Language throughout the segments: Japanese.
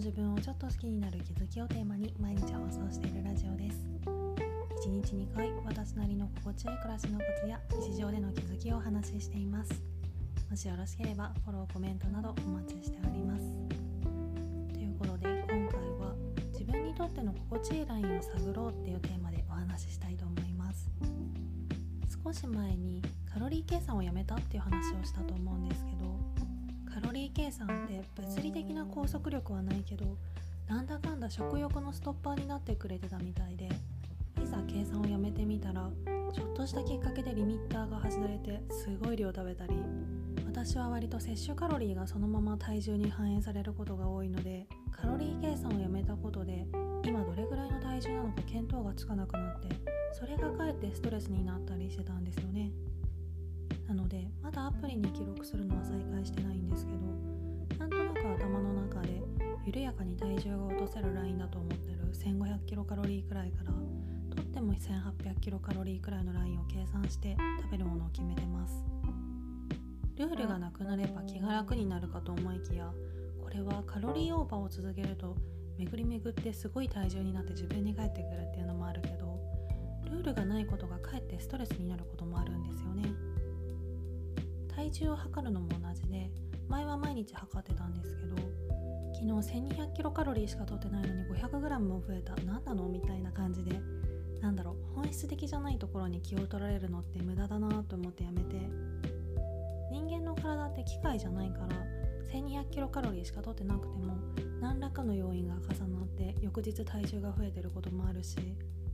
自分をちょっと好きをテーマに毎日放送しているラジオです。1日2回私なりの心地よい暮らしのコツや日常での気づきをお話ししています。もしよろしければフォローコメントなどお待ちしております。ということで今回は自分にとっての心地いいラインを探ろうっていうテーマでお話ししたいと思います。少し前にカロリー計算をやめたっていう話をしたと思うんですけどカロリー計算って物理的な拘束力はないけどなんだかんだ食欲のストッパーになってくれてたみたいでいざ計算をやめてみたらちょっとしたきっかけでリミッターが外れてすごい量食べたり私は割と摂取カロリーがそのまま体重に反映されることが多いのでカロリー計算をやめたことで今どれぐらいの体重なのか見当がつかなくなってそれがかえってストレスになったりしてたんですよね。なのでまだアプリに記録するのは再開してないんですけどなんとなく頭の中で緩やかに体重が落とせるラインだと思ってる1500キロカロリーくらいからとっても1800キロカロリーくらいのラインを計算して食べるものを決めてます。ルールがなくなれば気が楽になるかと思いきやこれはカロリーオーバーを続けると巡り巡ってすごい体重になって自分に返ってくるっていうのもあるけどルールがないことがかえってストレスになることもあるんですよね。体重を測るのも同じで前は毎日測ってたんですけど昨日1200キロカロリーしか取ってないのに 500g も増えた。何なのみたいな感じで。なんだろう。本質的じゃないところに気を取られるのって無駄だなと思ってやめて。人間の体って機械じゃないから1200キロカロリーしか取ってなくても何らかの要因が重なって翌日体重が増えてることもあるし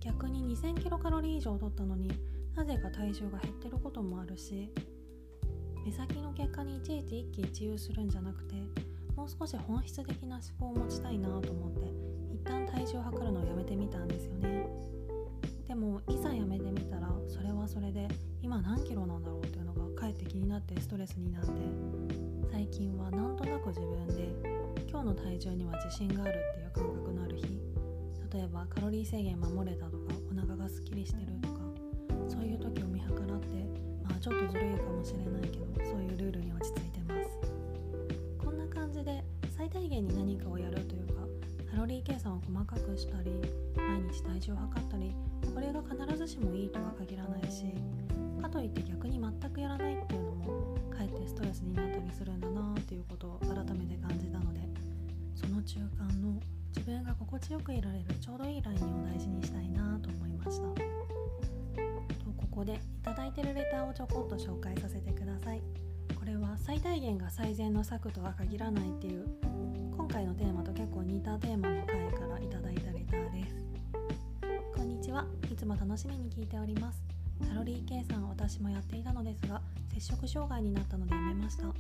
逆に2000キロカロリー以上取ったのになぜか体重が減ってることもあるし目先の結果にいちいち一喜一憂するんじゃなくてもう少し本質的な思考を持ちたいなと思って一旦体重を測るのをやめてみたんですよね。でもいざやめてみたらそれはそれで今何キロなんだろうっていうのがかえって気になってストレスになって最近はなんとなく自分で今日の体重には自信があるっていう感覚のある日例えばカロリー制限守れたとかリー計算を細かくしたり毎日体重を測ったりこれが必ずしもいいとは限らないしかといって逆に全くやらないっていうのもかえってストレスになったりするんだなっていうことを改めて感じたのでその中間の自分が心地よくいられるちょうどいいラインを大事にしたいなと思いました。とここでいただいてるレターをちょこっと紹介させてください。これは最大限が最善の策とは限らないっていう今回のテーマと結構いつも楽しみに聞いております。カロリー計算私もやっていたのですが摂食障害になったのでやめました。や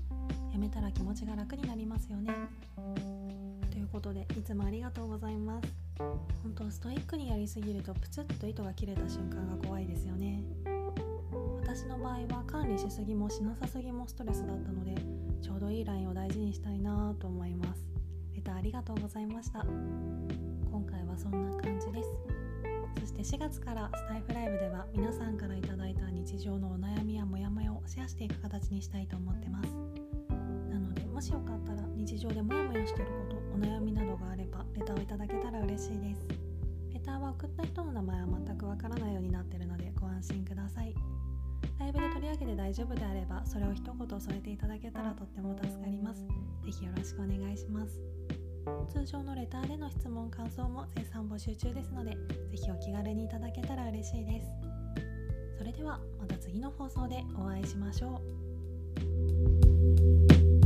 めたら気持ちが楽になりますよね。ということでいつもありがとうございます。本当ストイックにやりすぎるとプツッと糸が切れた瞬間が怖いですよね。私の場合は管理しすぎもしなさすぎもストレスだったのでちょうどいいラインを大事にしたいなと思います。レターありがとうございました。今回はそんな感じです。4月からスタイフライブでは皆さんから頂いた日常のお悩みやモヤモヤをシェアしていく形にしたいと思ってます。なのでもしよかったら日常でモヤモヤしてることお悩みなどがあればレターをいただけたら嬉しいです。レターは送った人の名前は全くわからないようになってるのでご安心ください。ライブで取り上げて大丈夫であればそれを一言添えていただけたらとっても助かります。是非よろしくお願いします。通常のレターでの質問感想も絶賛募集中ですので是非お気軽にいただけたら嬉しいです。それではまた次の放送でお会いしましょう。